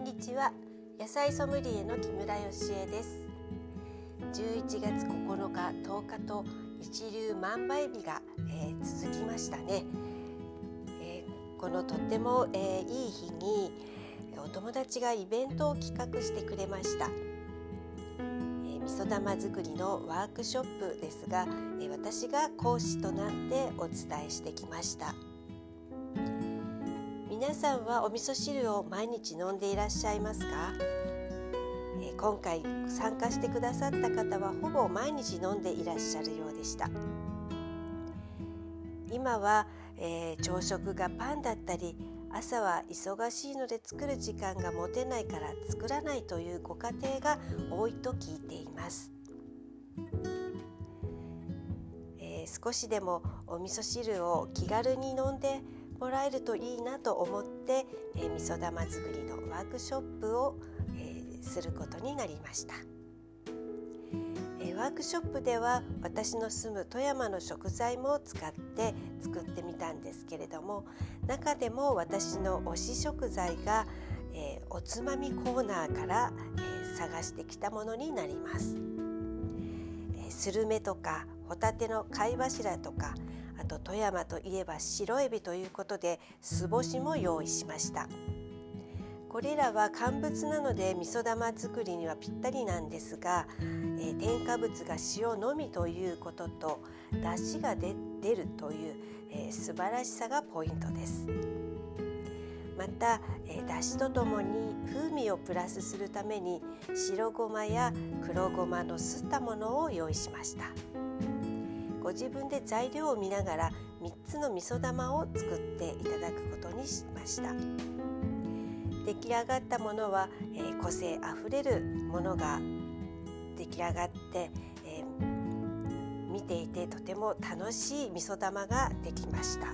にちは。野菜ソムリエの木村芳恵です。11月9日10日と一粒万倍日が、えー、続きましたね、えー、このとっても、えー、いい日にお友達がイベントを企画してくれました、えー、味噌玉作りのワークショップですが、え私が講師となってお伝えしてきました。皆さんはお味噌汁を毎日飲んでいらっしゃいますか、え今回参加してくださった方はほぼ毎日飲んでいらっしゃるようでした。今は、えー、朝食がパンだったり朝は忙しいので作る時間が持てないから作らないというご家庭が多いと聞いています、えー、少しでもお味噌汁を気軽に飲んでもらえるといいなと思って、えー、味噌玉作りのワークショップを、えー、することになりました、えー、ワークショップでは私の住む富山の食材も使って作ってみたんですけれども中でも私の推し食材が、えおつまみコーナーから、え探してきたものになります、えスルメとかホタテの貝柱とかあと富山といえば白エビということで酢干しも用意しましたこれらは乾物なので味噌玉作りにはぴったりなんですが、えー、添加物が塩のみということと出汁が出るという、えー、素晴らしさがポイントですまた、えー、出汁とともに風味をプラスするために白ごまや黒ごまのすったものを用意しました。ご自分で材料を見ながら3つの味噌玉を作っていただくことにしました。出来上がったものは、えー、個性あふれるものが出来上がって、えー、見ていてとても楽しい味噌玉ができました。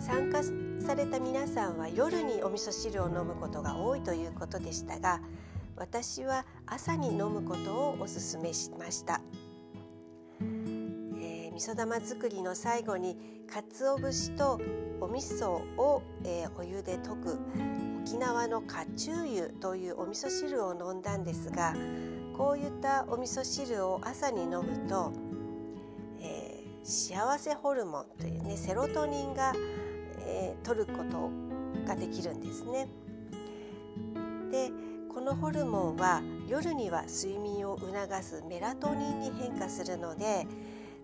参加された皆さんは夜にお味噌汁を飲むことが多いということでしたが私は朝に飲むことをおすすめしました、えー、味噌玉作りの最後に鰹節とお味噌を、えー、お湯で溶く沖縄のカチューユというお味噌汁を飲んだんですがこういったお味噌汁を朝に飲むと、えー、幸せホルモンというねセロトニンが、えー、取ることができるんですね。でこのホルモンは夜には睡眠を促すメラトニンに変化するので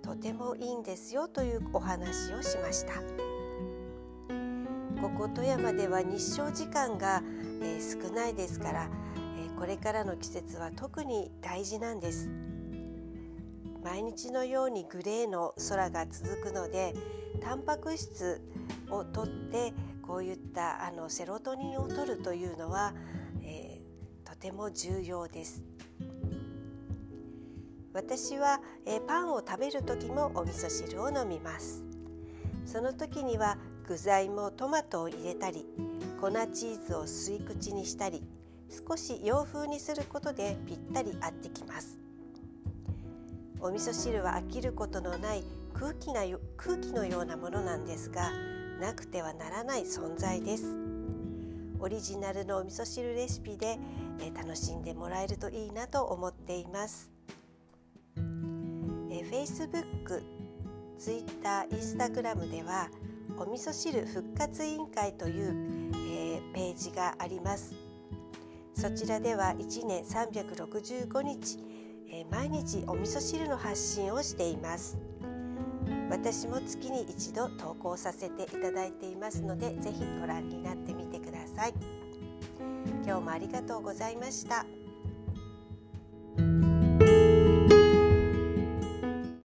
とてもいいんですよというお話をしました。ここ富山では日照時間が、えー、少ないですから、えー、これからの季節は特に大事なんです。毎日のようにグレーの空が続くのでタンパク質をとってこういったあのセロトニンを取るというのは、ても重要です。私は、えパンを食べる時もお味噌汁を飲みます。その時には具材もトマトを入れたり粉チーズを吸い口にしたり少し洋風にすることでぴったり合ってきます。お味噌汁は飽きることのない空気な空気のようなものなんですがなくてはならない存在です。オリジナルのお味噌汁レシピで、え楽しんでもらえるといいなと思っています。え Facebook、Twitter、Instagram ではお味噌汁復活委員会という、えー、ページがあります。そちらでは1年365日、えー、毎日お味噌汁の発信をしています。私も月に一度投稿させていただいていますのでぜひご覧になってさい。今日もありがとうございました。